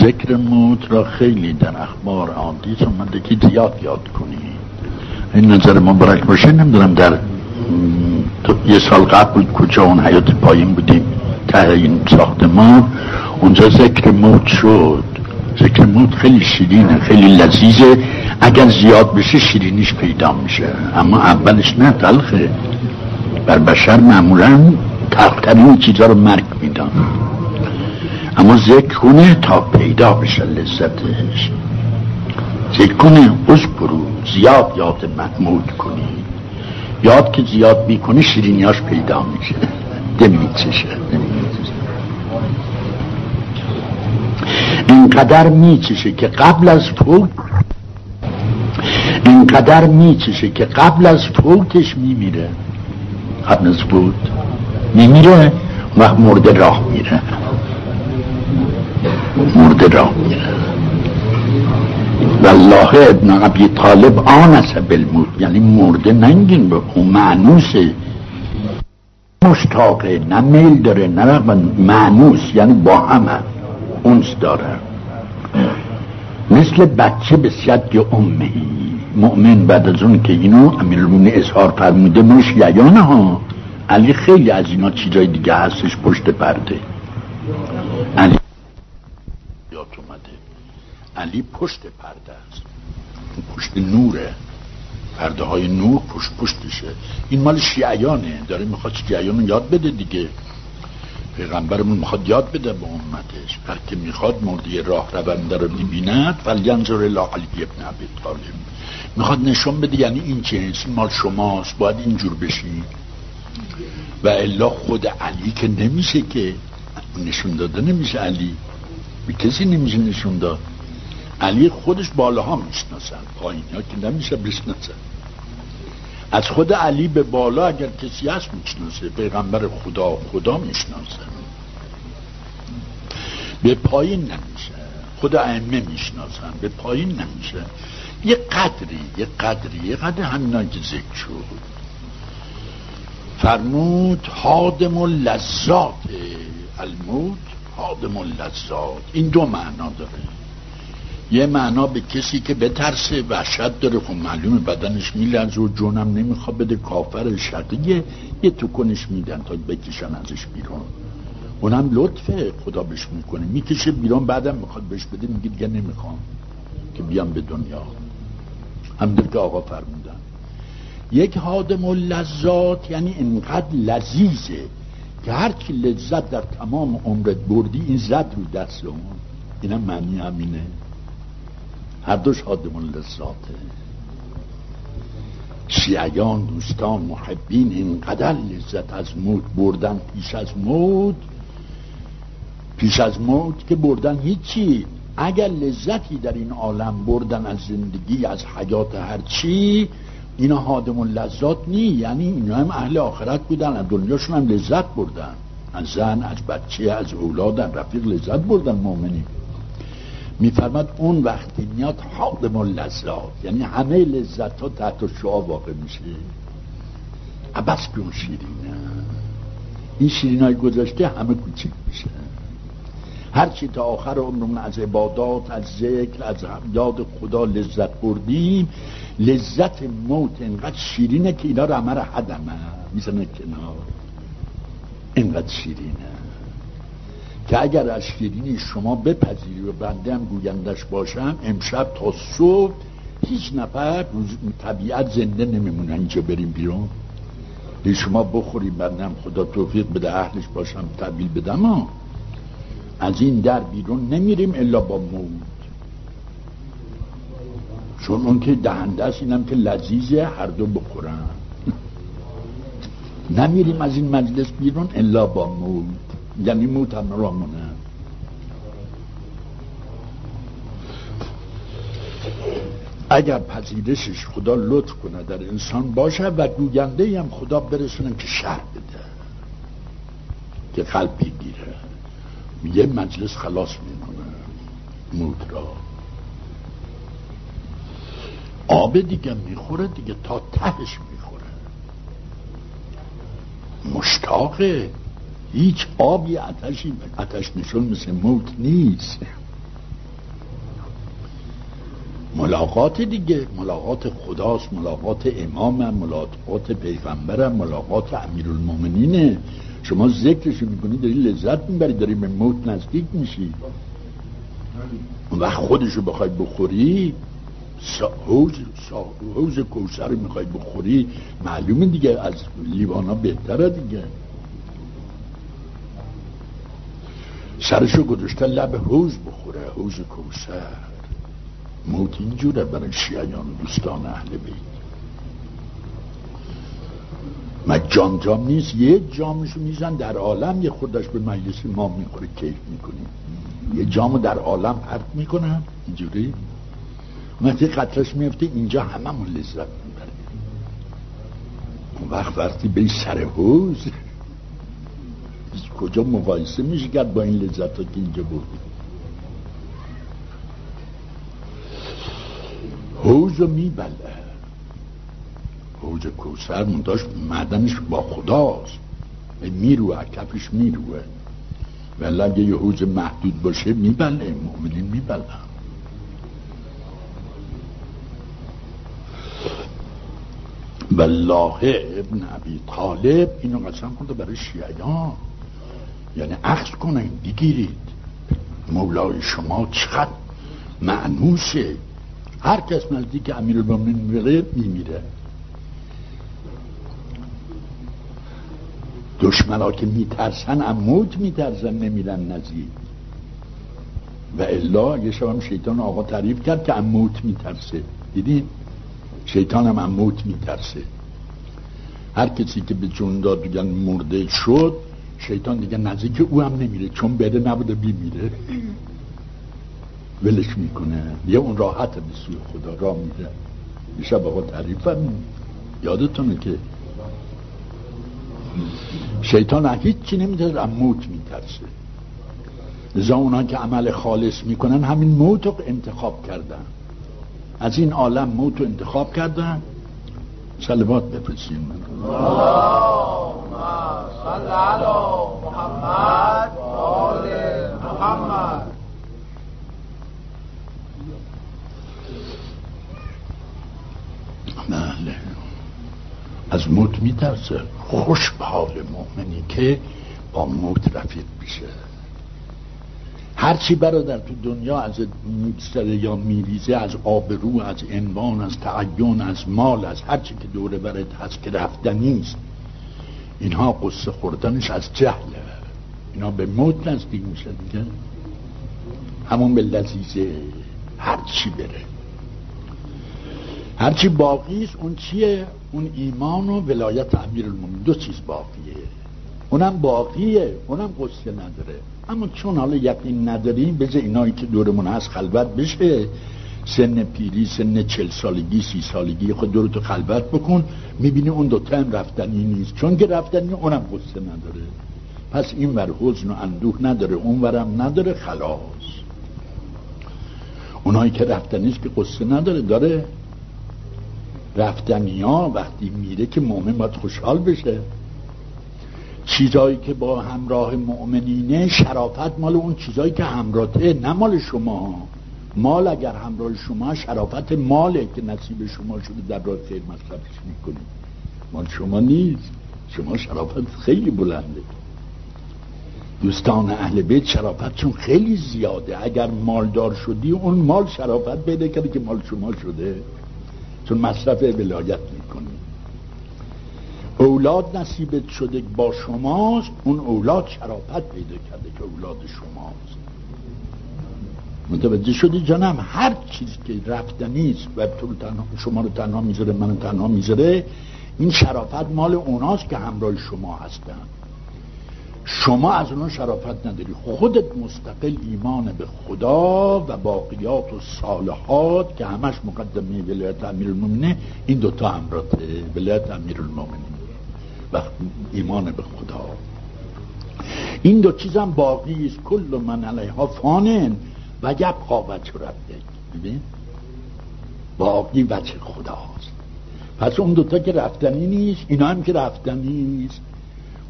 ذکر موت را خیلی در اخبار عادی اومده که زیاد یاد کنی این نظر مبارک باشه. نمی‌دونم در یه سال قبل بود کجا اون حیات پایین بودیم. ته این ساختمان. اونجا ذکر موت شد. ذکر موت خیلی شیرینه خیلی لذیذه. اگر زیاد بشه شیرینیش پیدا میشه. اما اولش نه تلخه. بر بشر معمولا تلخترین چیزا رو مرگ میدان. اما ذکر کنه تا پیدا بشه لذتش. ذکر کنه از برو زیاد یاد محمود کنی. یاد که زیاد بیکنی شیرینیاش پیدا میشه. دمیچشه اینقدر میچشه که قبل از فوت اینقدر میچشه که قبل از فوتش میمیره. قبل از فوت میمیره و راه میره. مرده میره والله ابن ابی طالب آنس بالموت یعنی مرده ننگین به اون معنوسه مشتاقه نه میل داره نه معنوس. یعنی با همه اونس داره. مثل بچه به سید امهی مؤمن بعد از اون که اینو امیرالمومنین اظهار فرموده مش یعیانه ها. علی خیلی از اینا چیزای دیگه هستش پشت پرده. علی اومده. علی پشت پرده است. پشت نوره. پرده های نور پشت پشتشه. این مال شیعیانه. داره می‌خواد شیعیان یاد بده دیگه. پیغمبرمون می‌خواد یاد بده به امتش. که می‌خواد مردی راه رونده رو ببیند ینظر الی علی ابن ابی طالب. می‌خواد نشون بده یعنی این جنس مال شماست. باید اینجور بشی و الا خود علی که نمیشه که. نشون داده نمیشه علی. به کسی نمیشه نشون داد. علی خودش بالاها می‌شناسن پایین ها که نمیشه بشناسن از خود علی به بالا اگر کسی هست می‌شناسه. پیغمبر خدا خدا می‌شناسه. به پایین نمیشه. خود ائمه می‌شناسن. به پایین نمیشه. یه قدری یه قدری یه قدر همینا که شد. فرمود حادم لذات الموت حادم لذات این دو معنا داره. یه معنا به کسی که بترسه وحشت داره. خب معلوم بدنش میلرزه و جونم نمی‌خواد بده. کافر شقیه یه کنش میدن تا بکشن ازش بیرون. اونم لطفه. خدا بهش می‌کنه. می‌کشه بیرون بعدم می‌خواد بهش بده. میگه دیگه نمی‌خوام که بیام به دنیا. همدر که آقا فرمودن. یک حادم و لذات یعنی انقدر لذیذه. که هرچی لذت در تمام عمرت بردی این زد رو دست اون اینم معنی همینه. هر دوش حادم لذاته. شیعیان دوستان محبین اینقدر لذت از موت بردن پیش از موت. پیش از موت که بردن هیچی. اگر لذتی در این عالم بردن از زندگی از حیات هرچی اینا حادم لذات نی یعنی اینا هم اهل آخرت بودن از دنیاشون هم لذت بردن. از زن از بچه از اولاد رفیق لذت بردن مؤمنین میفرماد اون وقتی میاد حادم لذات یعنی همه لذت ها تحت شعا واقع میشه. عبس که اون شیرینه. این شیرین های گذاشته همه کوچیک میشه. هرچی تا آخر عمرمون از عبادات از ذکر از یاد خدا لذت بردیم لذت موت اینقدر شیرینه که اینا رو همه حدمه می‌زنه کنار. اینقدر شیرینه. که اگر از شیرینی شما بپذیری و بنده هم گویندش باشم امشب تا صبح هیچ نفر طبیعت زنده نمیمونه اینجا بریم بیرون. به شما بخوریم بنده هم خدا توفیق بده اهلش باشم تبیل بدم ها. از این در بیرون نمیریم الا با موت. چون اون که دهنده است اینم که لذیذه هر دو بخورن. نمیریم از این مجلس بیرون الا با موت یعنی موت هم رامونه. اگر پذیرشش خدا لطف کنه در انسان باشه و گوینده هم خدا برسونه که شهر بده. که قلب بگیره. یه مجلس خلاص می‌کنه موت را. آب دیگه می‌خوره دیگه تا تهش می‌خوره. مشتاقه. هیچ آبی عتشی عتش نشون مثل موت نیست. ملاقات دیگه. ملاقات خداست ملاقات امامم ملاقات پیغمبرم ملاقات امیرالمومنینه. شما ذکرش می‌کنی داری لذت می‌بری داری به موت نزدیک میشی. وقت خودشو بخوای بخوری حوز حوز کوسر می‌خوای بخوری معلومه دیگه از لیوانا بهتره دیگه. سرشو گذاشته لب حوز بخوره حوز کوسر موت اینجوره برای شیعیان و دوستان اهل بیت. ما جام جام نیست؟ یه جامشو میزن در عالم یه خودش به مجلس ما می‌خوره کیف می‌کنیم یه جامو در عالم پرت می‌کنن اینجوری؟ وقتی قطرش میفته اینجا هممون لذت می‌بریم. اون وقت وقتی به سر حوز کجا مقایسه میشه کرد با این لذت ها که اینجا بردیم حوز رو میبله حوز کوسر منداش معدنش با خداست. می‌روه کفش می‌روه. ولی اگه یه حوز محدود باشه میبله مؤمنین میبلن والله ابن عبی طالب اینو قسم کنده برای شیعیان. یعنی عکس کنین بگیرید. مولای شما چقدر معنوسه. هر کس نزدیک امیر المومنین میره میمیره. دشمنا که میترسن اموت میترسن نمیرن نزدیک. و الا یه شب شیطان آقا تعریف کرد که اموت میترسه. دیدین؟ شیطان هم اموت میترسه. هر کسی که به جون داد بگن مرده شد شیطان دیگه نزدیک او هم نمیره چون بره نبوده میره. ولش می‌کنه. یه اون راحت به سوی خدا را میره شب آقا تعریف هم یادتونه که شیطان هیچی نمی‌تونه از موت میترسه. لذا اونا که عمل خالص می‌کنن همین موت رو انتخاب کردن. از این عالم موت رو انتخاب کردن. سلوات من محمد محمد بله. از موت میترسه. خوش به حال مؤمنی که با موت رفیق میشه. هرچی برادر تو دنیا از میگذره یا میریزه از آبرو از انوان از تعین از مال از هرچی که دوره برد هست که رفتنیست اینها قصه خوردنش از جهله اینا به موت نزدیک میشه دیگه. همون به لذیذه. هرچی بره. هرچی باقی است اون چیه؟ اون ایمان و ولایت امیر دو چیز باقیه. اونم باقیه اونم قصه نداره. اما چون حالا یقین نداریم بذار اینایی که دورمون هست خلوت بشه. سن پیری سن چل سالگی سی سالگی خود دورتو خلوت بکن. می‌بینی اون دوتا هم رفتنی نیست. چون که رفتنی اونم قصه نداره. پس این ور حزن و اندوه نداره اون ورم نداره خلاص. اونایی که رفتنیست که قصه نداره داره. رفتنی ها وقتی میره که مؤمن باید خوشحال بشه. چیزایی که با همراه مؤمنینه شرافت مال اون چیزایی که همراهه نه مال شما. مال اگر همراه شما شرافت ماله که نصیب شما شده در راه خیر مصرفش می‌کنید مال شما نیست. شما شرافت خیلی بلنده. دوستان اهل بیت شرافتشون خیلی زیاده. اگر مالدار شدی اون مال شرافت پیدا کرده که مال شما شده. چون مصرف ولایت می‌کنی اولاد نصیبت شده با شماست اون اولاد شرافت پیدا کرده که اولاد شماست. متوجه شدی جانم هر چیز که رفتنیست و تو تنها شما رو تنها می‌ذاره منو تنها می‌ذاره این شرافت مال اوناست که همراه شما هستن. شما از اونها شرافت نداری. خودت مستقل ایمان به خدا و باقیات و صالحات که همش مقدمه ولایت امیر المومنه این دوتا همراته ولایت امیر المومنه و ایمان به خدا. این دو چیز هم باقی است. کل من علیها فانن و یبقا وجه ربک ببین؟ باقی وجه خداست. پس اون دوتا که رفتنی نیست اینا هم که رفتنی نیست.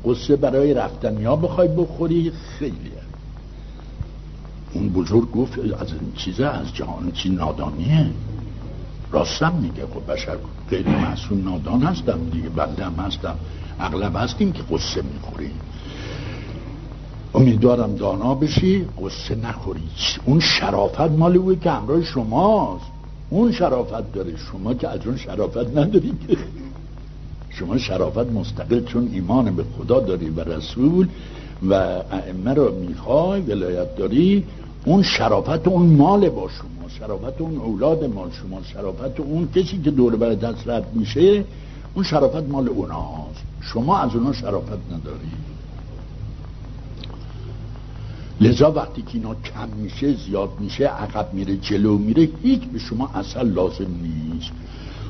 قصه برای رفتنی ها بخوای بخوری خیلیه اون بزرگ گفت از این چیزه از جهان چی نادانیه؟ راستم میگه خب بشر غیر معصوم نادان هستم دیگه بنده هم هستم. اغلب هستیم که قصه می‌خوریم. امیدوارم دانا بشی. قصه نخوری. اون شرافت مال اوه که همراه شماست. اون شرافت داره. شما که از اون شرافت ندارید شما شرافت مستقل چون ایمان به خدا داری و رسول و ائمه رو می‌خوای ولایت داری اون شرافت اون مال با شما شرافت اون اولاد مال شما شرافت اون کسی که دور بر دست رد میشه اون شرافت مال اوناست. شما از اونا شرافت نداری؟ لذا وقتی که اینا کم میشه زیاد میشه عقب میره جلو میره هیچ به شما اصلا لازم نیست.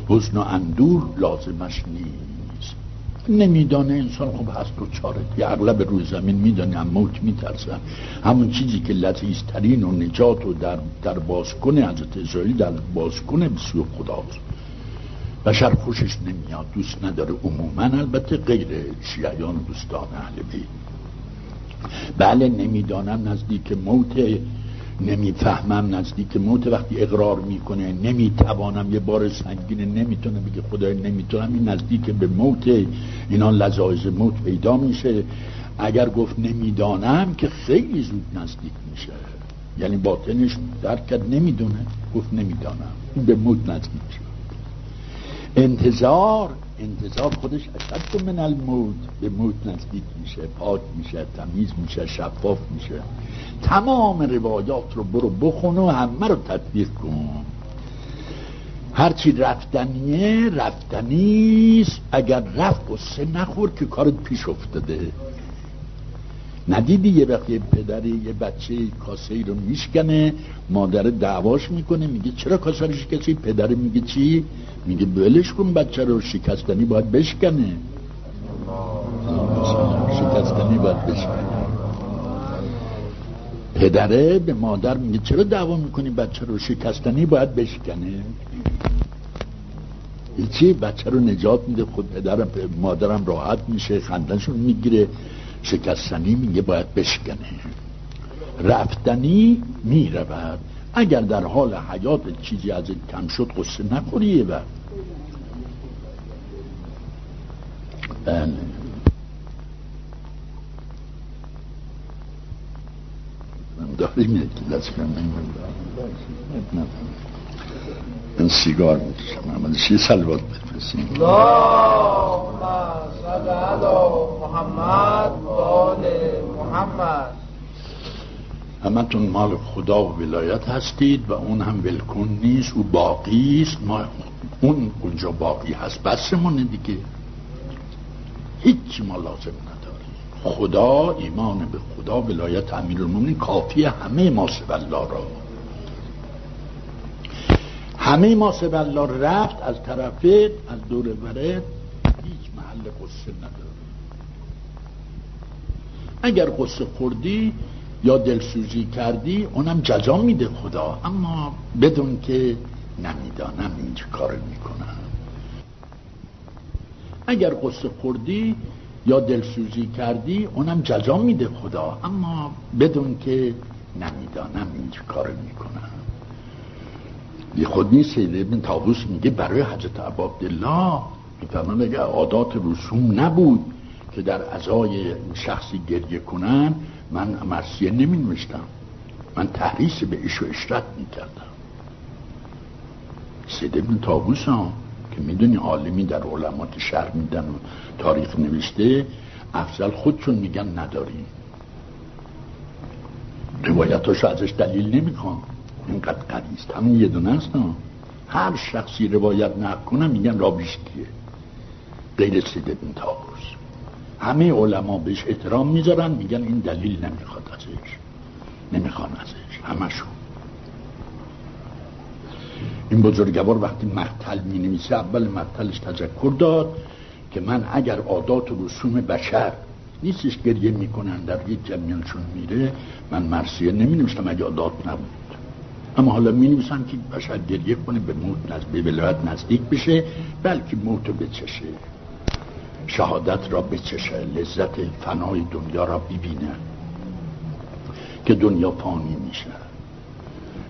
حزن و اندور لازمش نیست. نمیدانه انسان خب هست و چاره. یه اغلب روی زمین میدانه هم موت میترسن. همون چیزی که لطیسترین و نجات و در, در باز کنه حضرت اسرائیل در باز کنه به سوی خداست. بشر خوشش نمیاد دوست نداره عموما البته غیر شیعیان و دوستان اهل بیت. بله نمی‌دانم نزدیک موت نمی‌فهمم نزدیک موت وقتی اقرار می‌کنه نمی‌توانم یه بار سنگینه نمی‌تونه بگه خدای نمی‌تونم این نزدیک به موت اینا لذایز موت پیدا میشه. اگر گفت نمی‌دانم که خیلی زود نزدیک میشه. یعنی باطنش درک کرد نمی‌دونه گفت نمی‌دانم. این به موت نزدیک شد. انتظار انتظار خودش اشد من الموت به موت نزدیک میشه پاک میشه تمیز میشه شفاف میشه. تمام روایات رو برو بخون و همه رو تطبیق کن. هرچی رفتنیه رفتنیست اگر رفت قصه نخور که کارت پیش افتاده. ندیدی یه وقتی پدری یه بچه کاسه ای رو میشکنه مادر دعواش می‌کنه میگه چرا کاسه رو شکستی؟ پدر میگه چی؟ میگه بلش کن بچه رو شکستنی باید بشکنه. شکستنی باید بشکنه. پدره به مادر میگه چرا دعوا می‌کنی بچه رو؟ شکستنی باید بشکنه. چی؟ بچه رو نجات میده خود پدرم مادرم راحت میشه خندنشون می‌گیره. شکستنی میگه باید بشکنه. رفتنی می‌رود. اگر در حال حیات چیزی از کم شد قصه نخوری و بله. داریم یک این سیگار می‌کشم احمد شی سلوات بفرستیم محمد محمد همتون مال خدا و ولایت هستید و اون هم ولکن نیست او باقی است. ما اون اونجا باقی هست. بسمونه دیگه. هیچ ما لازم نداریم. خدا ایمان به خدا ولایت امیر المومنین کافی همه ما الله را همه ما الله رفت از طرفت از دور برت هیچ محل قصه نداره اگر قصه خوردی یا دلسوزی کردی اونم جزا میده خدا. اما بدون که نمی‌دانم این چه کار می‌کنم. اگر قصه خوردی یا دلسوزی کردی اونم جزا میده خدا. اما بدون که نمی‌دانم این چه کار می‌کنم. بی خود نیست. سید ابن تابوس میگه برای حضرت عبدالله. میفرمان اگر عادات رسوم نبود که در ازای شخصی گریه کنن من مرسیه نمی نوشتم من تحریص به ایش و اشرت می کردم سید ابن تابوس هم که می‌دونی عالمی در علمات شهر میدن و تاریخ نوشته افضل خودشون میگن نداریم. روایتاشو ازش دلیل نمی‌خوام. اینقدر قدیست. همین یه دونه است هر شخصی روایت نکنه میگن رابیشتیه غیر سید ابن تابوس همه علما بهش احترام می‌ذارن میگن این دلیل نمی‌خواد ازش. نمی‌خوان ازش. همشون این بزرگوار وقتی مقتل می نویسه اول مقتلش تذکر داد که من اگر عادات و رسوم بشر نیستش گریه می‌کنن در یک جمعیانشون میره من مرسیه نمی نوشتم اگه عادات نبود. اما حالا می نویسن که بشر گریه کنه به موت نزد به نزدیک بشه بلکه موت رو بچشه. شهادت را بچشه لذت فنای دنیا را ببینه که دنیا فانی میشه.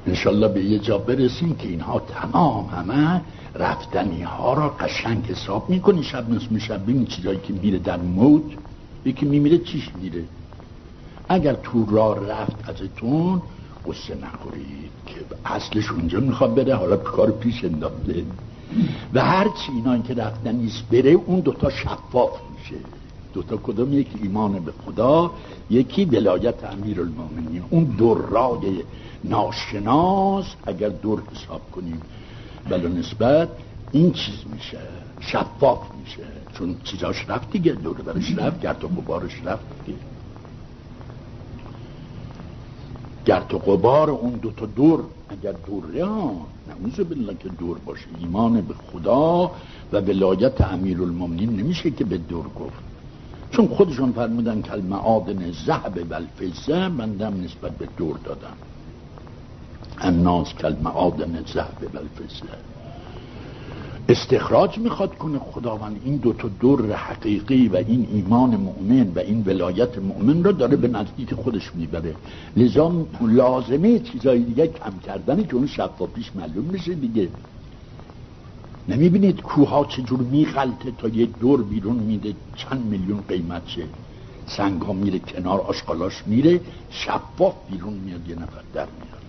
انشالله به یه جا برسیم که اینها تمام همه رفتنی ها را قشنگ حساب می‌کنی. شب نصف شب بینی چیزایی که میره در موت یکی میمیره چیش میره. اگر تو را رفت ازتون قصه نخورید که اصلش اونجا می‌خواد بره حالا کار پیش انداخته. و هرچی اینا که رفتن نیست بره اون دوتا شفاف میشه. دوتا کدوم؟ یکی ایمان به خدا یکی ولایت امیر المومنین اون درای ناشناس اگر دور حساب کنیم. بلا نسبت این چیز میشه. شفاف میشه. چون چیزاش رفت دیگه دور برش رفت گرد و غبارش رفت دیگه. گرد و غبار اون دوتا دور اگر دوره ها نموزه بالله که دور باشه. ایمان به خدا و ولایت امیر نمیشه که به دور گفت. چون خودشون فرمودن که المعادن زهب و الفیزه دم نسبت به دور دادم الناس کل معادن زهب و استخراج می‌خواد کنه خداوند. این دو تا دور حقیقی و این ایمان مؤمن و این ولایت مؤمن رو داره به نزدیک خودش می‌بره. لذا لازمه چیزای دیگه کم کردن که اون شفافیش معلوم میشه دیگه. نمی‌بینید کوها چجور میغلطه تا یه دور بیرون میده چند میلیون قیمت چه سنگ ها میره کنار آشقالاش میره شفاف بیرون میاد یه نفر در میاد.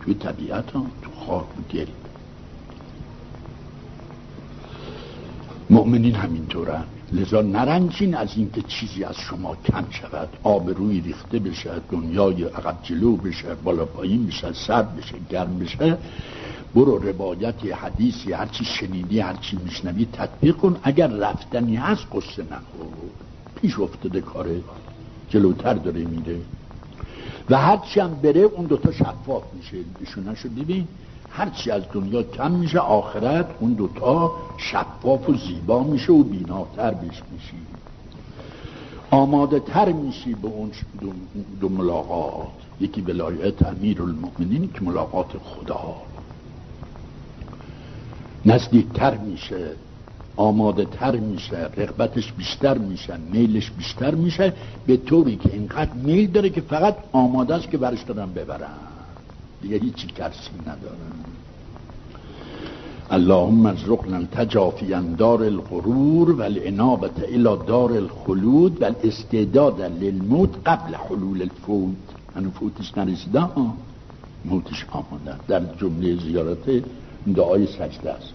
توی طبیعت ها تو خاک و مؤمنین همینطورن. لذا نرنجین از اینکه چیزی از شما کم شود آب روی ریخته بشه دنیای عقب جلو بشه بالا پایین بشه سرد بشه گرم بشه برو روایتی حدیثی هرچی شنیدی هرچی میشنوی تطبیق کن. اگر رفتنی هست قصه نخور. پیش افتاده کاره جلوتر داره میره و هرچی هم بره اون دوتا شفاف میشه. ایشوناشو ببین هرچی از دنیا کم میشه آخرت اون دوتا شفاف و زیبا میشه و بیناتر بیش میشی. آماده تر میشی به اون دو, دو ملاقات. یکی ولایت امیر المؤمنین که ملاقات خدا. نزدیکتر میشه آماده تر میشه رغبتش بیشتر میشه میلش بیشتر میشه. به طوری که اینقدر میل داره که فقط آماده است که برش دارن ببرن. دیگه هیچی ترسی ندارن اللهم ارزقنا التجافی دار الغرور و الانابت الى دار الخلود و الاستعداد للموت قبل حلول الفوت. هنو فوتش نرسیده؟ ها موتش آماده در جمله زیارت دعای سجده است.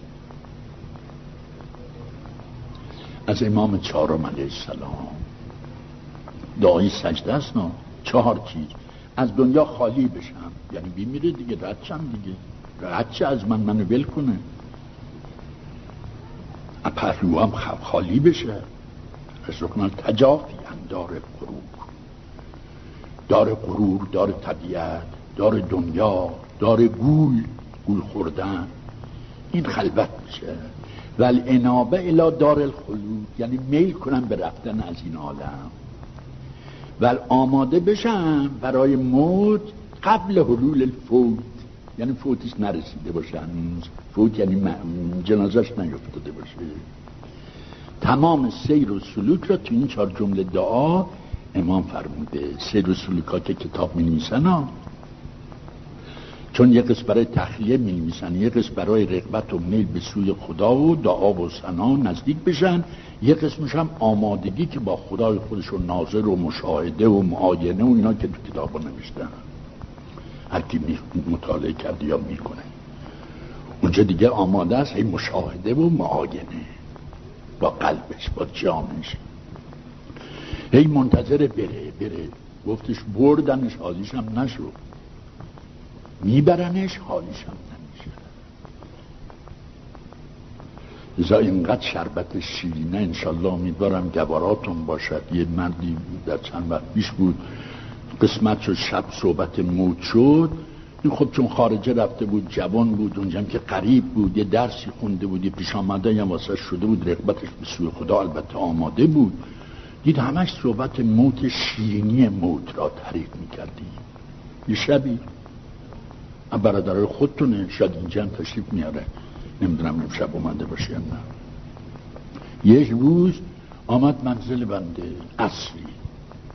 از امام چهارم علیه السلام. دعای سجده است؟ نه. چهار چیز. از دنیا خالی بشم. یعنی بیمیره دیگه ردشم دیگه. رد از من منو ول کنه. پهلوام خالی بشه. رزقنا تجافی دار غرور. دار غرور دار طبیعت دار دنیا دار گول گول خوردن. این خلوت میشه. و انابه الا دار الخلود. یعنی میل کنم به رفتن از این عالم. و آماده بشم برای موت قبل حلول الفوت. یعنی فوتش نرسیده باشه فوت یعنی جنازش نیفتاده باشه. تمام سیر و سلوک را تو این چهار جمله دعا امام فرموده. سیر و ها که کتاب می نویسن چون یه قسم برای تخلیه می نویسن یه قسم برای رغبت و میل به سوی خدا و دعا و سنا نزدیک بشن یه قسمش هم آمادگی که با خدای خودشون ناظر و مشاهده و معاینه و اینا که تو کتاب نوشتن. هر کی مطالعه کرده یا می‌کنه. اونجا دیگه آماده است هی مشاهده و معاینه. با قلبش با جانش. هی منتظر بره بره. گفتش بردنش حالیش هم نشد. میبرنش حالیش هم نمیشه. ازا اینقدر شربت شیرینه انشالله امیدوارم گواراتون باشد. یه مردی در چند وقت بیش بود قسمت شد شب صحبت موت شد. این خب چون خارجه رفته بود جوان بود اونجا که قریب بود یه درسی خونده بود یه پیش آمده یا واسه شده بود. رقبتش به سوی خدا البته آماده بود. دید همش صحبت موت شیرینی موت را تعریف می‌کردی یه شبی برادرای خودتونه. شاید اینجا هم تشریف میاره. نمی‌دونم شب اومده باشه یا نه. یک روز آمد منزل بنده اصلی.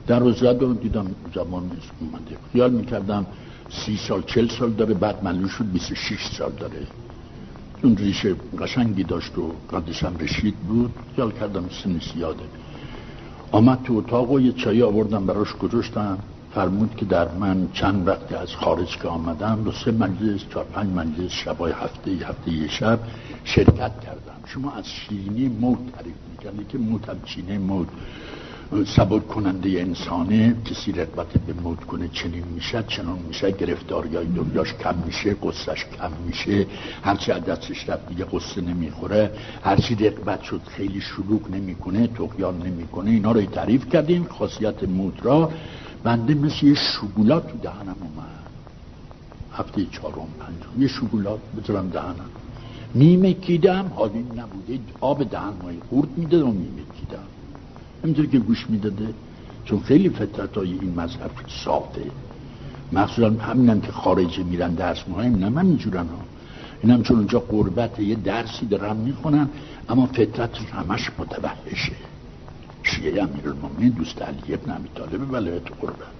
در رو زد و دیدم زمان اومده. خیال می‌کردم سی سال چل سال داره بعد معلوم شد 26 سال داره. اون ریشه قشنگی داشت و قدش هم رشید بود. یال کردم سن سیاده آمد تو اتاق و یه چایی آوردم براش گذاشتم. فرمود که در من چند وقتی از خارج که آمدم دو سه مجلس چهار پنج مجلس شبای هفته هفته یه شب شرکت کردم. شما از شیرینی موت تعریف می‌کردی که موت هم چینه موت. سبک کننده انسانه کسی رقبت به موت کنه چنین میشه چنان میشه گرفتاریای دنیاش کم میشه قصهش کم میشه. هرچی از دستش رفت دیگه قصه نمی‌خوره. هرچی رقبت شد خیلی شلوغ نمی‌کنه تقیان نمی‌کنه. اینا رو تعریف کردیم. خاصیت موت را بنده مثل یه شگولات تو دهنم اومد. هفته چهارم پنجم. یه شگولات بذارم دهنم. میمکیدم حالی نبوده. آب دهن مایی خورد میده و میمکیدم همینطور که گوش می‌داده چون خیلی فطرت های این مذهب صافه مخصوصا همینم که خارجه میرن درس مهم نه من اینجورن ها. اینم چون اونجا قربت یه درسی دارن می‌خونن اما فطرت همش متوحشه. شیعه امیر المومنین دوست علی ابن امی طالب ولایت قربت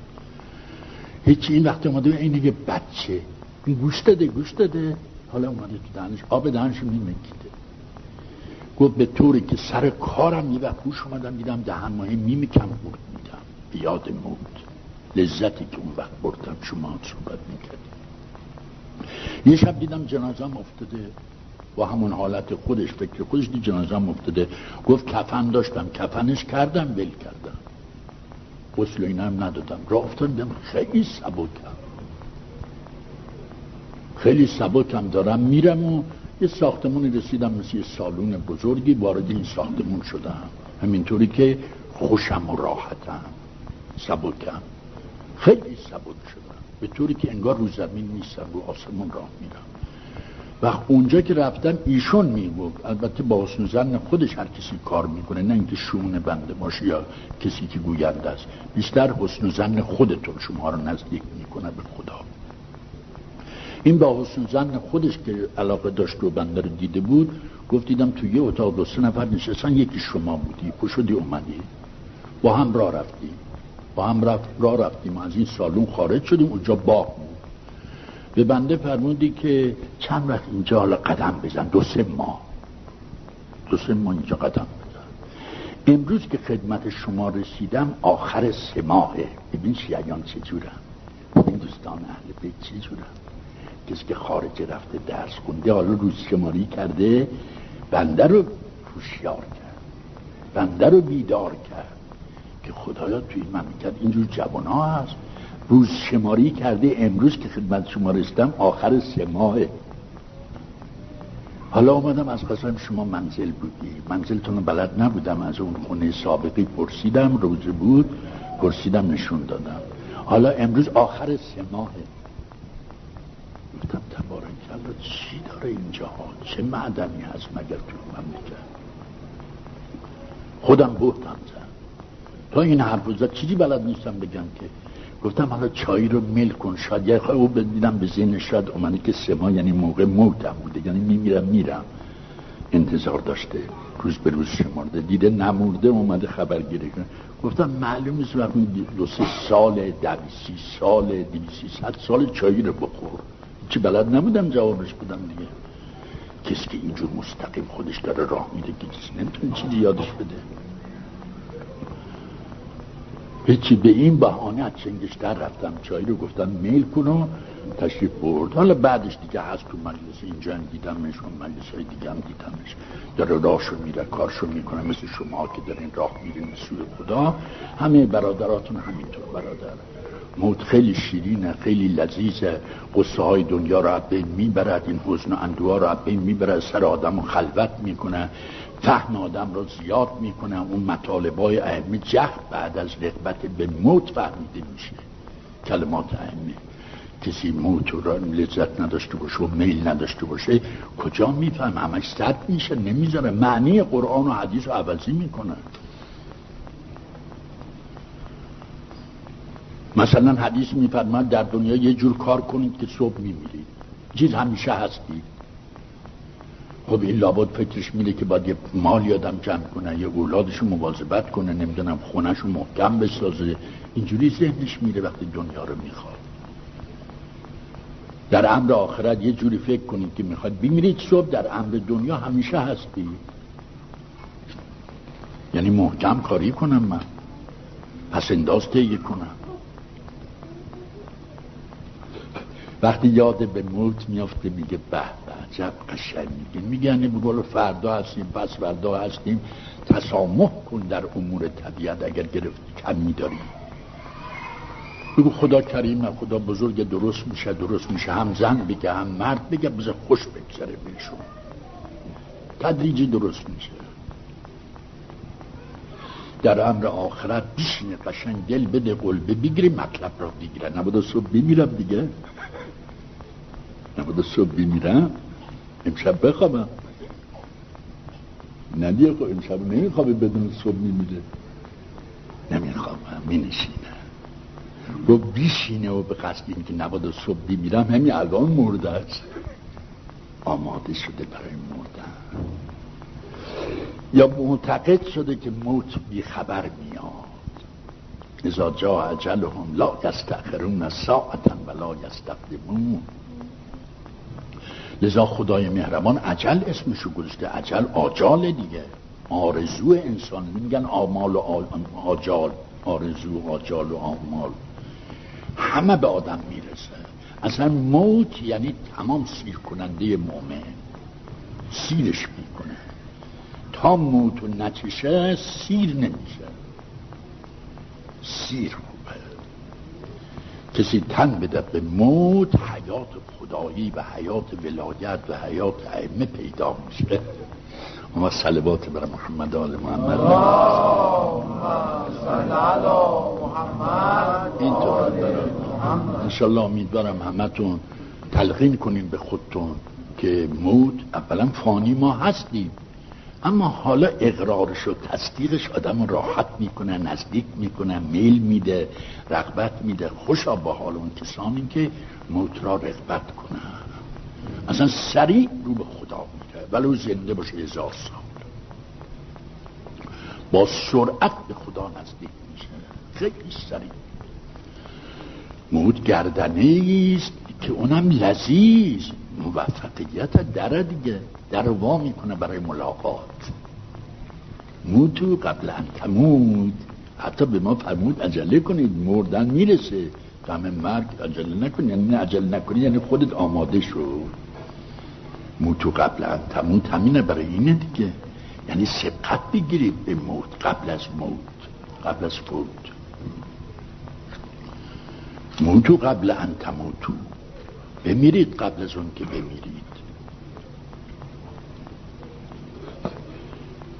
هیچی این وقت اومده اینه یه بچه. این گوش داده گوش داده. حالا اومده تو دهنش. آب دهنش میمکیده گفت به طوری که سر کارم یه وقت گوش اومدم دیدم دهن ماهی میمکم برد میدم. بیاد موت لذتی که اون وقت بردم شما صحبت می‌کردیم یه شب دیدم جنازم افتاده. با همون حالت خودش فکر خودش دی جنازم افتاده. گفت کفن داشتم. کفنش کردم ول کردم. غسل اینا هم ندادم. را افتادم خیلی سبکم. خیلی سبکم دارم. میرم و یه ساختمونی رسیدم مثل یه سالون بزرگی. وارد این ساختمون شدم. همینطوری که خوشم و راحتم. سبکم. خیلی سبک شدم. به طوری که انگار رو زمین نیستم رو آسمون راه میرم. و اونجا که رفتم ایشون می‌گفت البته با حسن زن خودش هر کسی کار می‌کنه نه اینکه شون بنده باشه یا کسی که گوینده است. بیشتر حسن زن خودتون شما رو نزدیک می‌کنه به خدا. این با حسن زن خودش که علاقه داشت و بنده رو دیده بود گفت دیدم تو یه اتاق دو سه نفر نشستن یکی شما بودی. پشدی اومدی. با هم راه رفتیم. با هم رفت راه رفتیم. از این سالون خارج شدیم. اونجا باغ بود. به بنده فرمودی که چند وقت اینجا حالا قدم بزن. دو سه ماه. دو سه ماه اینجا قدم بزن. امروز که خدمت شما رسیدم آخر سه ماهه. ببین شیعیان چجورم این دوستان اهل بیت چجورم کسی که خارج رفته درس خونده حالا روز شماری کرده بنده رو پوشیار کرد. بنده رو بیدار کرد. که خدایا توی این مملکت اینجور جوان ها هست. روز شماری کرده امروز که خدمت شما رسیدم آخر سه ماهه. حالا اومدم از قسم شما منزل بودی. منزلتون بلد نبودم از اون خونه سابقی پرسیدم روزه بود پرسیدم نشون دادم. حالا امروز آخر سه ماهه. گفتم تبارک چی داره اینجا؟ چه معدنی هست مگر تو مملکت؟ خودم بهتم زد تا این حرف زد چیزی بلد نیستم بگم که گفتم حالا چای رو مل کن شاید یه او بدیدم به ذهن شاید اومده که سما یعنی موقع موتم بوده یعنی میمیرم میرم. انتظار داشته روز به روز شمارده دیده نمورده اومده خبر گیره کنه. گفتم معلوم نیست وقتی دو سه سال دویسی سال دویسی ست سال چایی رو بخور. چی بلد نبودم جوابش بدم دیگه. کسی که اینجور مستقیم خودش داره راه میده که کسی چیزی یادش بده. هیچی. به این بهانه از چنگش در رفتم. چایی رو گفتم میل کنم تشریف برد. حالا بعدش دیگه هست تو مجلس. اینجا هم دیدمش و مجلس های دیگه هم دیدمش. داره راهشو میره کارشو می‌کنه. مثل شما که دارین راه میرین سوی خدا. همه برادراتون همینطور برادر. موت خیلی شیرینه خیلی لذیذه. قصه های دنیا رو بین می‌برد. این حزن و اندوها رو بین می‌برد. سر آدم خلوت می‌کنه. فهم آدم رو زیاد می‌کنه اون مطالبای اهمی جه بعد از رقبت به موت فهمیده میشه. کلمات اهمی. کسی موت رو لذت نداشته باشه و میل نداشته باشه کجا میفهم همش صد میشه نمی‌ذاره. معنی قرآن و حدیث رو عوضی می‌کنه. مثلا حدیث میفرماد در دنیا یه جور کار کنید که صبح میمیرید. چیز همیشه هستی. خب این لابد فکرش میده که باید یه مال یادم جمع کنه یه اولادشو مواظبت کنه نمی‌دونم خونهشو محکم بسازه. اینجوری ذهنش میره وقتی دنیا رو می‌خواد. در امر آخرت یه جوری فکر کنید که می‌خواد. بمیرید صبح در امر دنیا همیشه هستی. یعنی محکم کاری کنم من. پس انداز تهیه کنم. وقتی یاد به موت میافته میگه به به عجب قشنگ. میگه میگن بگو فردا هستیم پس فردا هستیم. تسامح کن در امور طبیعت اگر گرفتی کمی داری بگو خدا کریم خدا بزرگ درست میشه درست میشه. هم زن بگه هم مرد بگه بذار خوش بگذره بهشون. تدریجی درست میشه. در امر آخرت بیشین قشنگ دل بده قلبه بگیری مطلب را بگیره. نبوده صبح بمیرم دیگه. نبوده صبح بمیرم امشب بخوابم. ندیه خب امشب نمیخوابه بدون صبح میمیره. نمیخوابم می نشینه و بیشینه و به قصد این که نباید صبح بمیرم همین الان مرده است. آماده شده برای مردن. یا معتقد شده که موت بی خبر میاد. ازا جا هم لا یستخرون ساعتا و لا یستقدمون. لذا خدای مهربان عجل اسمشو گذاشته. عجل آجال دیگه. آرزو انسان. میگن آمال و آجال. آرزو آجال و آمال. همه به آدم می‌رسه. اصلا موت یعنی تمام سیر کننده مومن. سیرش می‌کنه. تا موت و نچشه سیر نمیشه. سیر کسی تن بده به موت حیات خدایی و حیات ولایت و حیات ائمه پیدا میشه. اما صلوات بر محمد آل محمد. اینطور انشالله امیدوارم همتون تلقین کنین به خودتون که موت اولا فانی ما هستیم. اما حالا اقرارش و تصدیقش آدم راحت می‌کنه نزدیک می‌کنه میل میده رغبت میده. خوشا با حال اون کسانی که موت را رغبت کنه اصلا سریع رو به خدا میره ولو زنده باشه هزار سال. با سرعت به خدا نزدیک میشه. خیلی سریع. موت گردنه است که اونم لذیذ. موفقیت در دیگه در وا می‌کنه برای ملاقات. موتو قبل ان تمود حتی به ما فرمود عجله کنید مردن می‌رسه. همه مرگ عجله نکنید یعنی عجله نکنید یعنی خودت آماده شو. موتو قبل ان تمود همینه برای اینه دیگه. یعنی سبقت بگیرید به موت قبل از موت قبل از فوت. موتو قبل ان تموتو. بمیرید قبل از اون که بمیرید.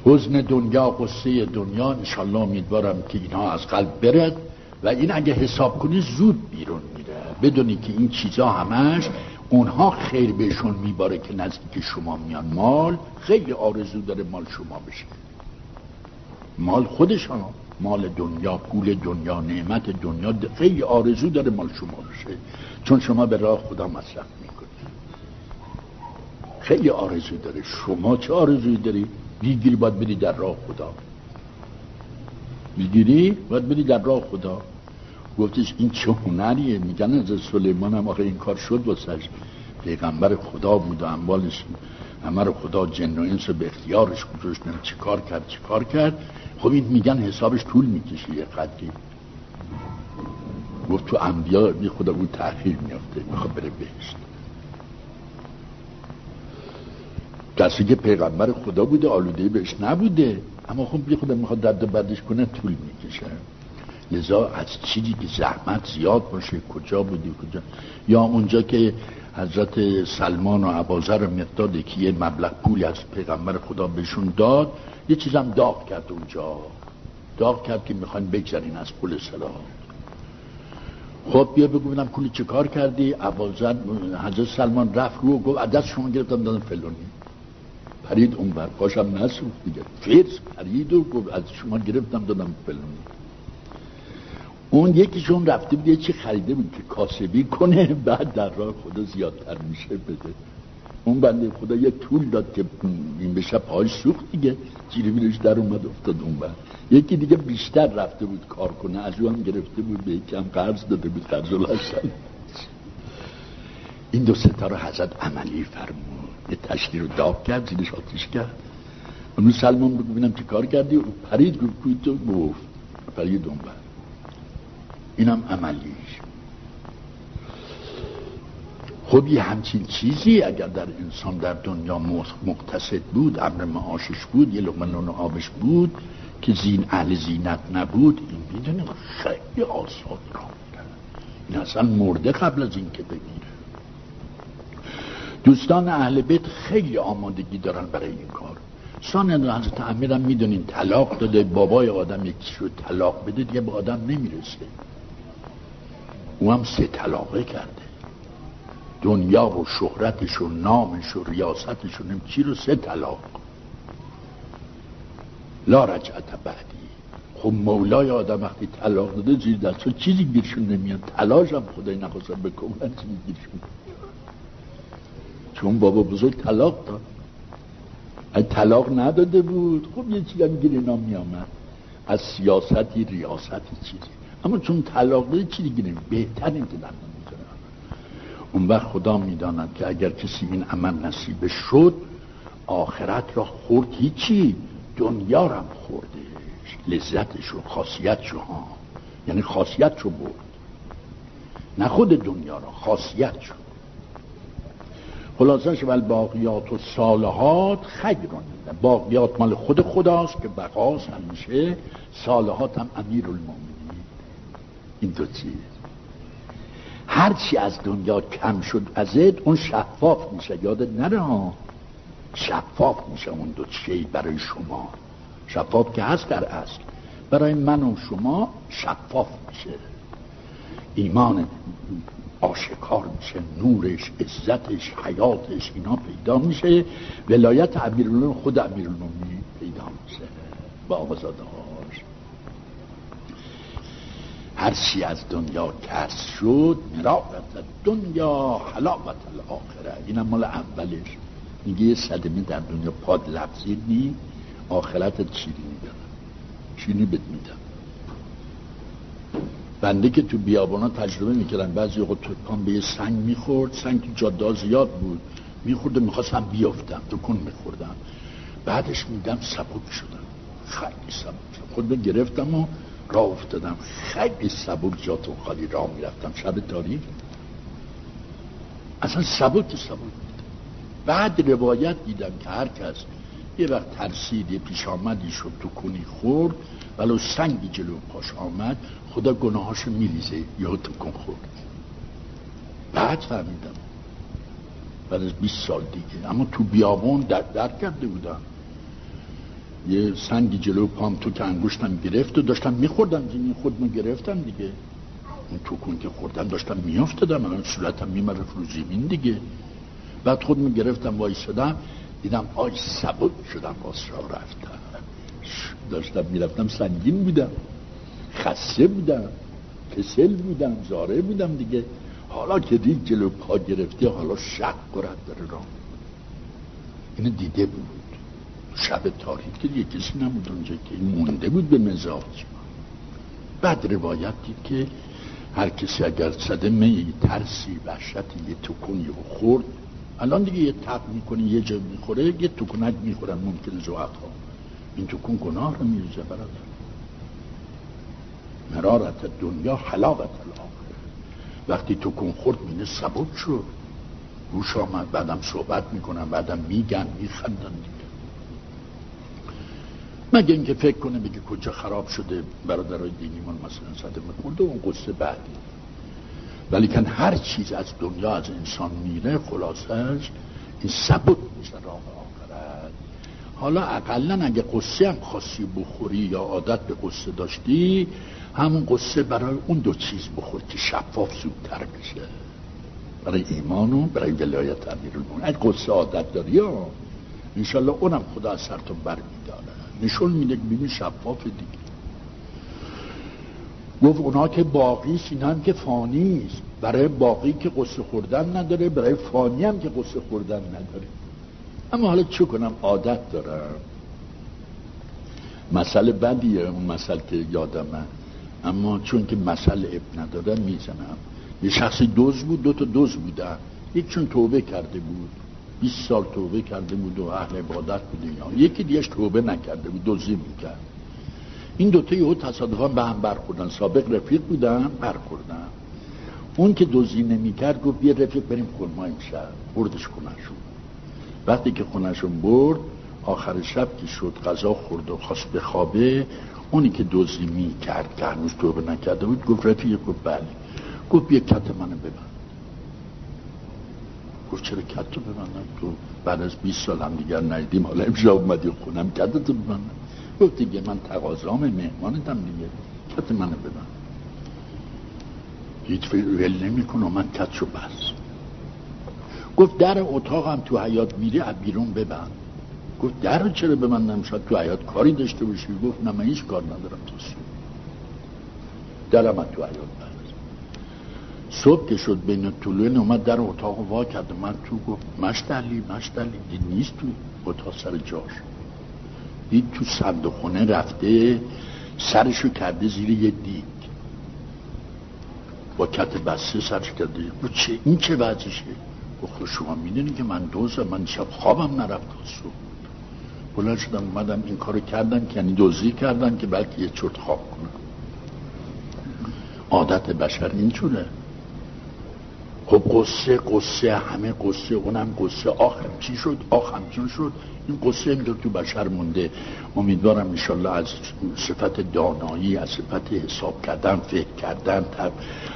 حزن دنیا قصه دنیا انشالله امیدوارم که اینها از قلب برد و این اگه حساب کنی زود بیرون میره. بدونی که این چیزا همش اونها خیر بهشون میباره که نزدیک شما میان. مال خیلی آرزو داره مال شما بشه. مال خودشان. مال دنیا پول دنیا نعمت دنیا خیلی آرزو داره مال شما بشه. چون شما به راه خدا مصرف می‌کنید. خیلی آرزو داره. شما چه آرزوی داری؟ بیگیری باید بدی در راه خدا. بیگیری باید بدی در راه خدا. گفتش این چه هنریه؟ میگن از سلیمان هم آخه این کار شد واسش. پیغمبر خدا بود و اموالش همه رو خدا جن و انس به اختیارش گذاشت چی کار کرد چی کار کرد. خب این میگن حسابش طول می‌کشه یه قدری. گفت تو انبیا بی خدا بود تأخیر میافته می‌خواد بره بهشت. کسی که پیغمبر خدا بوده آلوده بهش نبوده. اما خب بی خدا می‌خواد درد بدش کنه طول می‌کشه. لذا از چیزی که زحمت زیاد باشه کجا بودی کجا؟ یا اونجا که حضرت سلمان و عبازر مقداد که یه مبلغ پولی از پیغمبر خدا بهشون داد یه چیزم داغ کرد اونجا. داغ کرد که می‌خواین بگذارین از پول سلام خب بیا بگو بودم کلی چه کار کردی؟ عبازر حضرت سلمان رفت رو و گفت عدد شما گرفتم دادم فلونی پرید اون بر پاشم نسوخت دیگه. فرس پرید و گفت از شما گرفتم دادم فلونی اون یکیشون رفته بود یه چی خریده بود که کاسبی کنه بعد در راه خدا زیادتر میشه بده. اون بنده خدا یه طول داد که این بشه پاش سوخت دیگه. جیری بیرش در اومد افتاد اون بند یکی دیگه بیشتر رفته بود کار کنه از اون گرفته بود به یکم قرض داده بود قرض این دو ستاره حضرت عملی فرمود. یه تشکیل رو داغ کرد زیرش آتیش کرد. اونو سلمان بگو ببینم چه کار کردی؟ او پرید گفت تو گفت پرید دنبال اینم عملیش. خب یه همچین چیزی اگر در انسان در دنیا مقتصد بود امر معاشش بود یه لقمه نون آبش بود که زین اهل زینت نبود این می‌دونیم خیلی آسان را این اصلا مرده قبل از این که بگیره. دوستان اهل بیت خیلی آمادگی دارن برای این کار. سان حضرت امیرم می‌دونین طلاق داده بابای آدم یکی رو طلاق بده دیگه به آدم نمی‌رسه. او هم سه طلاقه کرده. دنیا و شهرتش و نامش و ریاستش و چی رو سه طلاق. لا رجعت بعدی. خب مولای آدم وقتی طلاق داده زیر دست چیزی گیرشون نمیاد. تلاش هم خدای نخواستم بکنن چیزی گیرشون چون بابا بزرگ طلاق داد. اگه طلاق نداده بود. خب یه چیزی هم گیر اینا میامد. از سیاستی ریاستی چیزی. اما چون طلاق داده چیزی گیره بهتر این که اون وقت خدا می‌داند که اگر کسی این عمل نصیب شد آخرت را خورد هیچی دنیا را خوردش لذتش و خاصیت ها. یعنی خاصیت رو برد. نه خود دنیا را خاصیت شد خلاصش ول باقیات و صالحات خیرون باقیات مال خود خداست که بقاس همیشه. صالحات هم امیر المومنین این دو چیز هرچی از دنیا کم شد ازت اون شفاف میشه. یادت نره ها. شفاف میشه اون دو چیزی برای شما. شفاف که هست در اصل. برای من و شما شفاف میشه. ایمان آشکار میشه. نورش عزتش حیاتش اینا پیدا میشه. ولایت امیرالمومنین خود امیرالمومنین پیدا میشه. با آقازاده هاش هر چی از دنیا کس شد مراقبت دنیا حلاوت الاخره. اینم مال اولش. میگه یه صدمه در دنیا پاد لفظی نی آخرت چیزی میدن چینی بد میدن بنده که تو بیابانا تجربه می‌کردن بعضی اوقات پام به یه سنگ می‌خورد سنگ تو جاده زیاد بود. می‌خورد می‌خواستم بیافتم. تو کن میخوردم. بعدش میدم سبک شدم. خیلی سبک شدم. خود گرفتم و راه افتادم. خیلی سبک جاتون خالی راه می‌رفتم. شب تاریخ اصلا سبک سبک بعد روایت دیدم که هر کس یه وقت ترسید یه پیش آمدی شد تو کنی خورد ولو سنگی جلو پاش آمد خدا گناهاشو میریزه یا تو کن خورد. بعد فهمیدم. بعد از 20 سال دیگه. اما تو بیابون در در کرده بودم. یه سنگی جلو پام تو که انگشتم گرفت و داشتم میخوردم. زمین خودمو گرفتم دیگه. اون تو کن که خوردم داشتم میافتادم. الان صورتم میمره رو زمین دیگه. بعد خودمو گرفتم وای شدم دیدم آی سبک شدم باز را رفتم. داشتم می‌رفتم سنگین بودم. خسته بودم. کسل بودم زاره بودم دیگه. حالا که دید جلو پا گرفتی حالا شک کرد داره را اینو دیده بود. شب تاریخ که دیگه کسی نبود اونجا که مونده بود به مزاج. بعد روایت دید که هر کسی اگر صدمه یه ترسی وحشتی یه تکونی و خورد الان دیگه یه تب می‌کنه یه جا می‌خوره یه تکونک می‌خورن ممکن زوعت ها. این تکون گناه رو میریزه برادر. مرارت دنیا حلاوت الاخره وقتی تکون خورد مینه سبک شد. روش آمد بعدم صحبت می‌کنن بعدم میگن میخندن دیگه. مگه اینکه فکر کنه بگه کجا خراب شده برادرای دینیمون مثلا صدمه خورده اون قصه بعدی. ولی کن هر چیز از دنیا از انسان میره خلاصش این سبک میشه راه آخرت. حالا اقلا اگه قصه هم خاصی بخوری یا عادت به قصه داشتی همون قصه برای اون دو چیز بخور که شفاف زودتر بشه برای ایمان و برای ولایت اگه قصه عادت داری ها انشالله اونم خدا از سرتون بر میداره نشون میده که شفاف دیگه. گفت اونا که باقی این هم که فانی است. برای باقی که قصه خوردن نداره برای فانی هم که قصه خوردن نداره. اما حالا چه کنم؟ عادت دارم. مسئله بدیه اون مسئله که یادمه. اما چون که مسئله اب نداره می‌زنم. یه شخصی دوز بود دو تا دوز بودن. یک چون توبه کرده بود. 20 سال توبه کرده بود و اهل عبادت بود اینا یکی دیگه توبه نکرده بود دوزی می‌کرد. این دوتا یهو تصادفا به هم برخوردن. سابق رفیق بودن برخوردن. اون که دوزی نمی‌کرد گفت بیا رفیق بریم خورما امشب بردش خونشون وقتی که خونشون برد آخر شب که شد غذا خورد و خواست بخوابه اونی که دوزی می‌کرد که هنوز توبه نکرده بود گفت رفیق گفت بله. گفت بیا کت منو ببند. گفت چرا کت رو ببندم؟ تو بعد از 20 سال هم دیگر ندیدیم. حالا امشب اومدی خونم کت رو ببندم. گفت دیگه من تقاضام مهمانتم دیگه. کت منو ببند. هیچ ول نمی‌کنه من کت رو بس گفت در اتاقم تو حیات میری از بیرون ببند. گفت در رو چرا ببندم؟ شاید تو حیات کاری داشته باشی. گفت نه من هیچ کار ندارم صبح درم تو حیات بست. صبح که شد بین طولوین اومد در اتاق وا کرد. من تو گفت مشتلی مشتلی دید نیست تو اتاق سر جاش. دید تو صندوقخونه رفته سرشو کرده زیر یه دیگ با کت بسته سرش کرده. گفت چه؟ این چه وضعشه؟ گفت خب شما می‌دونی که من دوزم. من شب خوابم نرفت صبح. بلند شدم اومدم این کارو کردم که یعنی دوزی کردم که بلکه یه چرت خواب کنم. عادت بشر اینجوره. خب قصه قصه همه قصه اونم قصه. آخر چی شد؟ آخر چون شد. این قصه اینطور تو بشر مونده. امیدوارم انشالله از صفت دانایی از صفت حساب کردن فکر کردن تب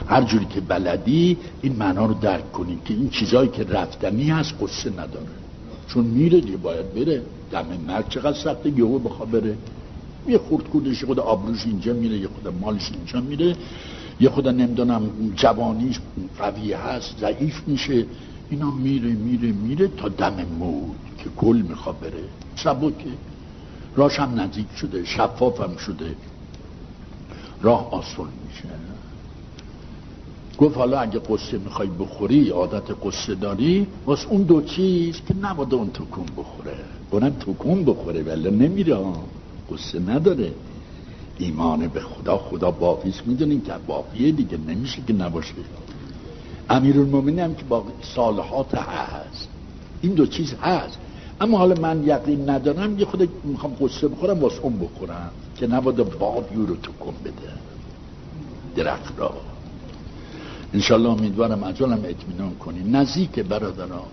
هر جوری که بلدی این معنا رو درک کنی که این چیزایی که رفتنی هست قصه نداره. چون میره دیگه باید بره. دم مرگ چقدر سخته یهو بخواد بره. یه خورد کودش خود آبروش اینجا میره یه خود مالش اینجا میره. یه خود نمی‌دونم جوانیش قوی هست ضعیف میشه. اینا میره میره میره تا دم مود که گل می‌خواد بره. سبکه راش هم نزدیک شده شفاف هم شده. راه آسون میشه. گفت حالا اگه قصه می‌خوای بخوری عادت قصه داری واسه اون دو چیز که نباده اون تکون بخوره. اونم تکون بخوره ولی نمیره. قصه نداره. ایمان به خدا خدا بافیست می‌دونین که بافیه دیگه نمیشه که نباشه. امیر هم که با سالحات هست. این دو چیز هست. اما حالا من یقین ندارم یه خود می‌خوام قصه بخورم واسه اون بخورم. که نباده بادیو رو تکون بده. درخت را. انشالله امیدوارم اجالم اطمینان کنی. نزدیک برادران.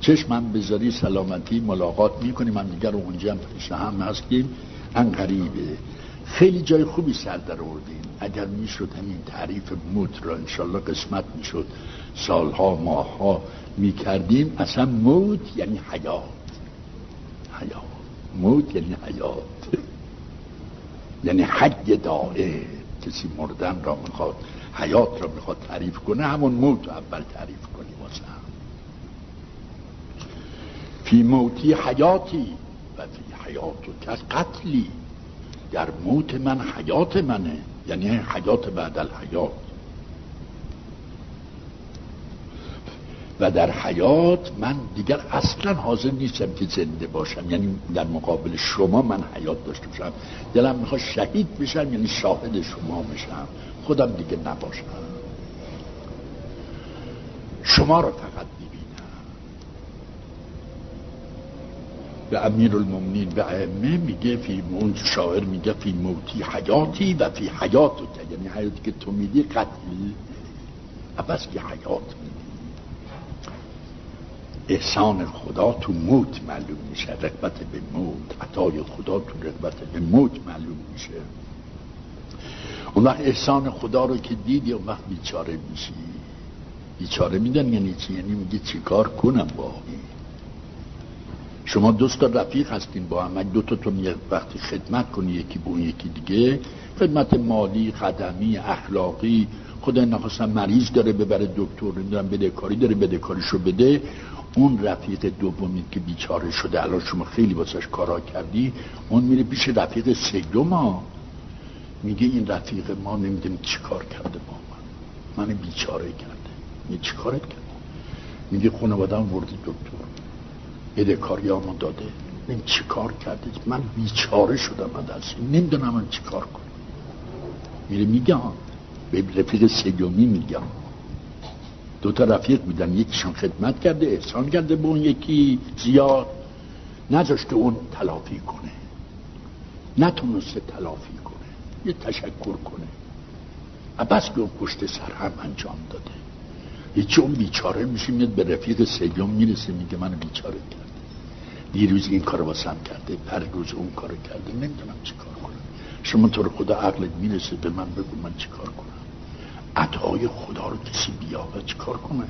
چشمم بذاری سلامتی ملاقات می‌کنیم. من دیگر اونجا هم پیش هم هستیم. ان قریبه خیلی جای خوبی سر در آوردیم اگر می‌شد همین تعریف موت را انشالله قسمت می‌شد. سالها ماهها می‌کردیم. اصلا موت یعنی حیات. حیات. موت یعنی حیات. یعنی حج داره کسی مردن را می‌خواد حیات را می‌خواد تعریف کنه همون موت اول تعریف کنی واسه فی موتی حیاتی و فی حیات که قتلی. در موت من حیات منه یعنی حیات بعد الحیات و در حیات من دیگر اصلا حاضر نیستم که زنده باشم یعنی در مقابل شما من حیات داشته باشم. دلم می‌خواد شهید بشم یعنی شاهد شما بشم. خودم دیگه نباشم. شما رو فقط به امیر المومنین به ائمه میگه فی اون شاعر میگه فی موتی حیاتی و فی حیات یعنی حیاتی که تو میدی قتل عوض که حیات میدی. احسان خدا تو موت معلوم میشه. رقبت به موت عطای خدا تو رقبت به موت معلوم میشه. اون وقت احسان خدا رو که دیدی اون وقت بیچاره میشی. بیچاره میدن یعنی چی؟ یعنی میگه چیکار کنم با شما دوست رفیق هستین با هم دو تا یه وقتی خدمت کنی یکی به یکی دیگه. خدمت مالی خدمی اخلاقی. خدا نخواستم مریض داره ببره دکتر نمی‌دونم بده کاری داره بده کاریشو بده. اون رفیق دومی که بیچاره شده الان شما خیلی واسش کارا کردی اون میره پیش رفیق سیوم میگه این رفیق ما نمی‌دونیم چی کار کرده با من من بیچاره کرده. میگه چی کارت کرده میگه خانوادم وردی دکتر. بدهکاریامو داده. این چی کار کرده. من بیچاره شدم من دست نمی‌دونم من چی کار کنم. میره میگم به رفیق سیومی میگم. دو تا رفیق بودن. یکیشون خدمت کرده احسان کرده به اون یکی زیاد. نذاشته اون تلافی کنه. نتونسته تلافی کنه. یه تشکر کنه. بس که اون پشت سر هم انجام داده. هیچی اون بیچاره میشه میاد به رفیق سیوم می‌رسه میگه من بیچاره دیروز این کار واسم کرده پر روز اون کار کرده نمی‌دونم چی کار کنم شما تو خدا عقلت می‌رسه به من بگو من چی کار کنم عطای خدا رو کسی بیابه چی کار کنه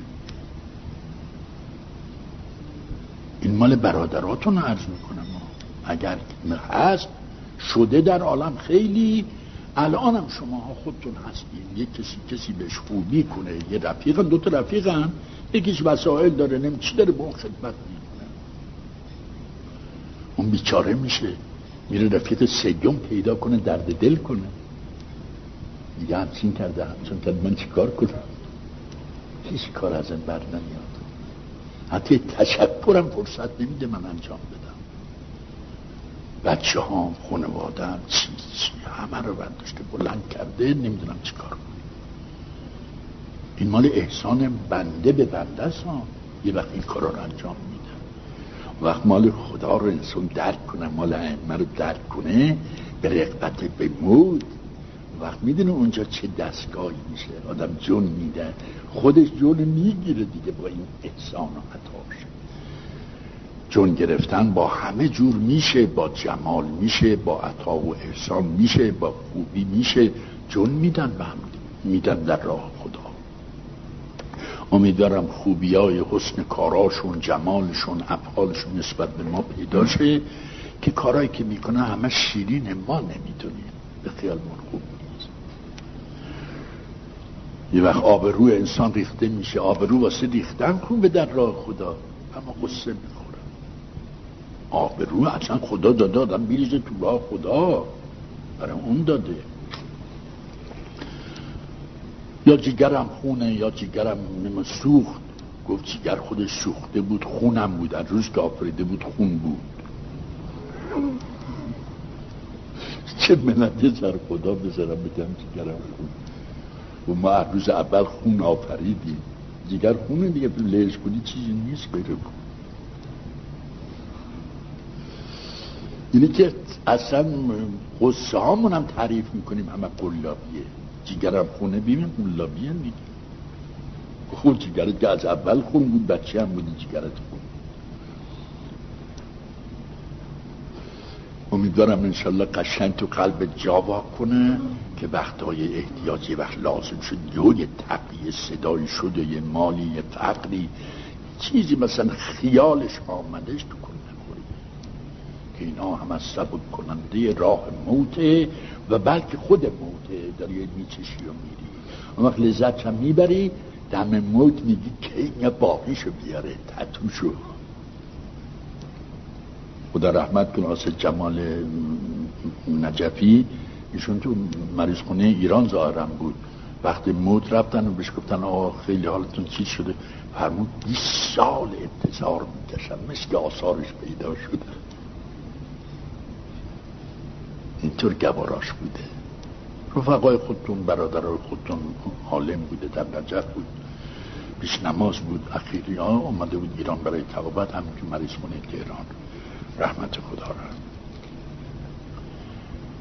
این مال برادراتون عرض می‌کنم اگر هست شده در عالم خیلی الان هم شما ها خودتون هستین یک کسی کسی بهش خوبی کنه یه رفیق دو تا رفیق هم یکیش وسایل داره نمی چی داره به اون خدمت اون بیچاره میشه. میره رفیق سیوم پیدا کنه درد دل کنه. دیگه همچین کرده همچین کرده. من چیکار کنم؟ هیچ کار از این بر نمیاد. حتی تشکرم فرصت نمیده من انجام بدم. بچه ها خانوادم چی چی همه رو برداشته بلند کرده نمی‌دونم چی کار کنم. این مال احسان بنده به بنده است. یه وقت این کار رو انجام میده وقت مال خدا رو انسان درک کنه مال ائمه رو درک کنه به رقبت به مود وقت می‌دونه اونجا چه دستگاهی میشه. آدم جون میده. خودش جون می‌گیره دیگه با این احسان و عطاش. جون گرفتن با همه جور میشه با جمال میشه با عطا و احسان میشه با خوبی میشه. جون میدن به هم میدن در راه خدا. امیدوارم خوبی های حسن کاراشون جمالشون افعالشون نسبت به ما پیدا شه که کارایی که می‌کنه همه شیرین ما نمی‌دونیم. به خیال خوب نیست. یه وقت آبرو انسان ریخته میشه. آبرو واسه ریختن کن به در راه خدا. اما قصه می‌خورم آبرو اصلا خدا داده آدم بیریزه تو راه خدا. برای اون داده. یا جیگرم خونه یا جیگرم سوخت. گفت جیگر خودش سوخته بود خونم بود. از روز که آفریده بود خون بود. چه منطقه سر خدا بذارم بگم جیگرم خون. و ما از روز اول خون آفریدیم. جیگر خونه دیگه لهش کنی چیزی نیست غیر بود. اینی که اصلا قصه هم تعریف می‌کنیم همه قلابیه. جیگرم خونه بیمیم قلابیه دیگه خود جیگرت که از اول خون بود بچه هم بودی جیگرت خون. امیدوارم انشالله قشنگ تو قلب جاوا کنه که وقتهای احتیاج یه وقت لازم شد. یه تقیه صدایی شده یه مالی یه فقری چیزی مثلا خیالش آمدش تو کن نخوری. که اینا هم از سبب کننده راه موته. و بلکه خود موته داری میچشی و میری. اون وقت لذت هم می‌بری دم موت میگی که این باقیشو بیاره. تتوشو خدا رحمت کنه آسه جمال نجفی. ایشون تو مریض خونه ایران ظاهرم بود. وقتی موت رفتن و بهش گفتن آقا خیلی حالتون چیز شده؟ فرمود 20 سال انتظار می‌کشم. مثل آثارش پیدا شده اینطور گواراش بوده. رفقای خودتون برادرای خودتون حالم بوده در نجف بود. پیش نماز بود اخیری ها آمده بود ایران برای توابت همین که مریض خونه تهران. رحمت خدا را.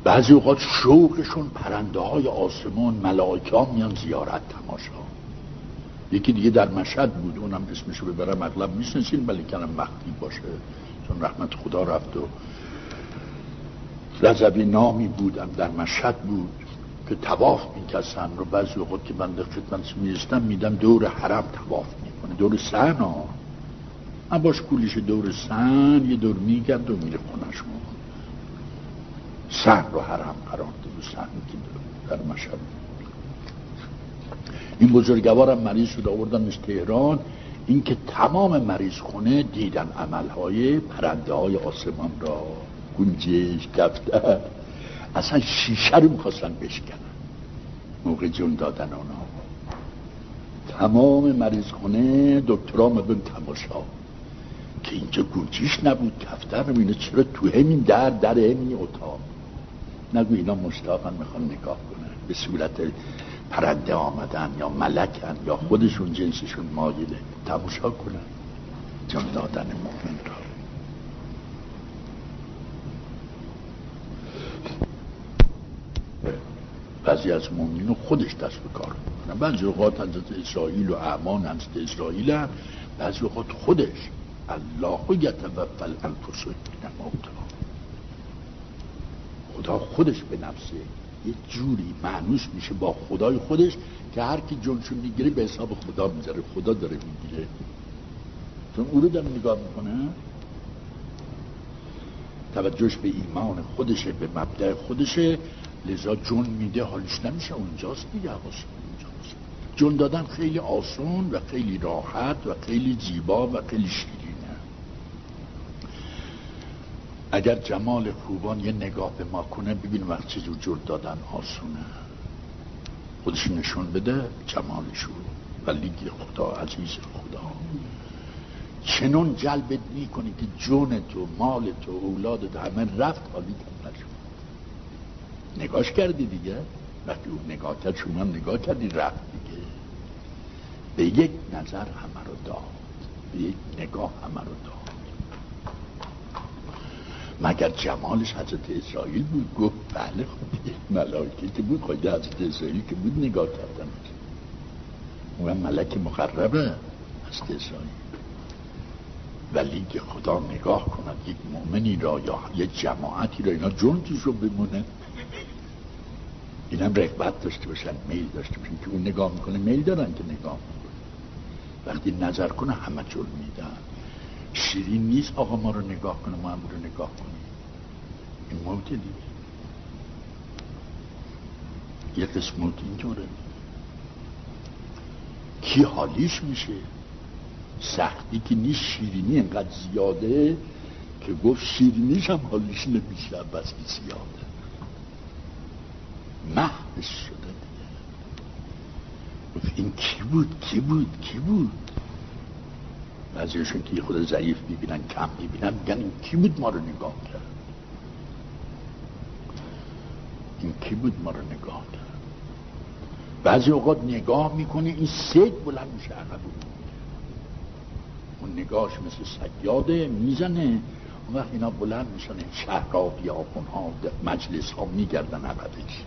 بعضی اوقات شوقشون پرنده های آسمان ملائکه ها میان زیارت تماشا. یکی دیگه در مشهد بود اونم اسمشو ببرم اغلب میشنسین ولی کنم مخفی باشه چون رحمت خدا رفت و رضوی نامی بودم در مشهد بود که تواف میکسن رو بعضی اوقات که من در خدمت میرستم میدم دور حرم تواف می‌کنه دور سن ها. باش کولیش دور سن یه دور میگرد و میره خونش سن رو حرم قرار ده سن که در مشهد این بزرگوارم مریض شد آوردنش تهران. اینکه تمام مریض خونه دیدن عملهای پرنده های آسمان را. گنجش دفتر اصلا شیشه رو می‌خواستن بشکنن. موقع جون دادن آنها. تمام مریض خونه دکترا مبین تماشا. که اینجا گنجیش نبود دفتر اینه چرا تو همین در در همین اتاق؟ نگو اینا مشتاقن می‌خوان نگاه کنن. به صورت پرنده آمدن یا ملکن یا خودشون جنسشون مایله. تماشا کنن. جان دادن مؤمن را. بعضی از مؤمنین خودش دست به کار می‌کنن بعضی اوقات حضرت اسرائیل و اعمان حضرت اسرائیل هم بعضی اوقات خودش الله یتوفل انفس موت. خدا خودش به نفسه یه جوری معنوس میشه با خدای خودش که هر کی جونشون می‌گیره به حساب خدا می‌ذاره. خدا داره می‌گیره. چون او رو داره نگاه می‌کنه؟ توجهش به ایمان خودشه به مبدع خودشه. لذا جون میده حالش نمیشه اونجاست دیگه اونجاست. جون دادن خیلی آسون و خیلی راحت و خیلی زیبا و خیلی شیرینه. اگر جمال خوبان یه نگاه به ما کنه ببین وقت چجور جور دادن آسونه. خودش نشون بده جمالشو. و لیگ خدا عزیز خدا. چنون جلبت می‌کنی که جون تو مال تو اولاد همه رفت حالی نشون نگاش کردی دیگه. وقتی اون نگاه کرد شما هم نگاه کردی رفت دیگه. به یک نظر همه رو داد. به یک نگاه همه رو داد. مگر جمالش حضرت اسرائیل بود؟ گفت بله خب ملائکه که بود. خواهی حضرت اسرائیل که بود نگاه کردن اون ملک مخربه حضرت اسرائیل. ولی که خدا نگاه کند یک مؤمنی را یا یک جماعتی را اینا جون رو بمونه. اینم رقبت داشته باشن میل داشته باشن که اون نگاه می‌کنه میل دارن که نگاه می‌کنه وقتی نظر کنه همه جل میدن. شیرین نیست آقا ما رو نگاه کنه ما هم رو نگاه کنیم. این موت دیگه. یه قسمت اینطوره. کی حالیش میشه؟ سختی که نیست شیرینی اینقدر زیاده که گفت شیرینیش هم حالیش نمیشه بس که زیاده. محبش شده دیگه. گفت این کی بود؟ کی بود؟ کی بود؟ بعضیشون که خود ضعیف می‌بینن کم می‌بینن میگن این کی بود ما رو نگاه کرد؟ این کی بود ما رو نگاه کرد؟ بعضی اوقات نگاه می‌کنه این سید بلند میشه عقب اون نگاهش مثل سیاده می‌زنه. اون وقت اینا بلند میشن شهرها بیابون ها مجلس ها میگردن عقبش.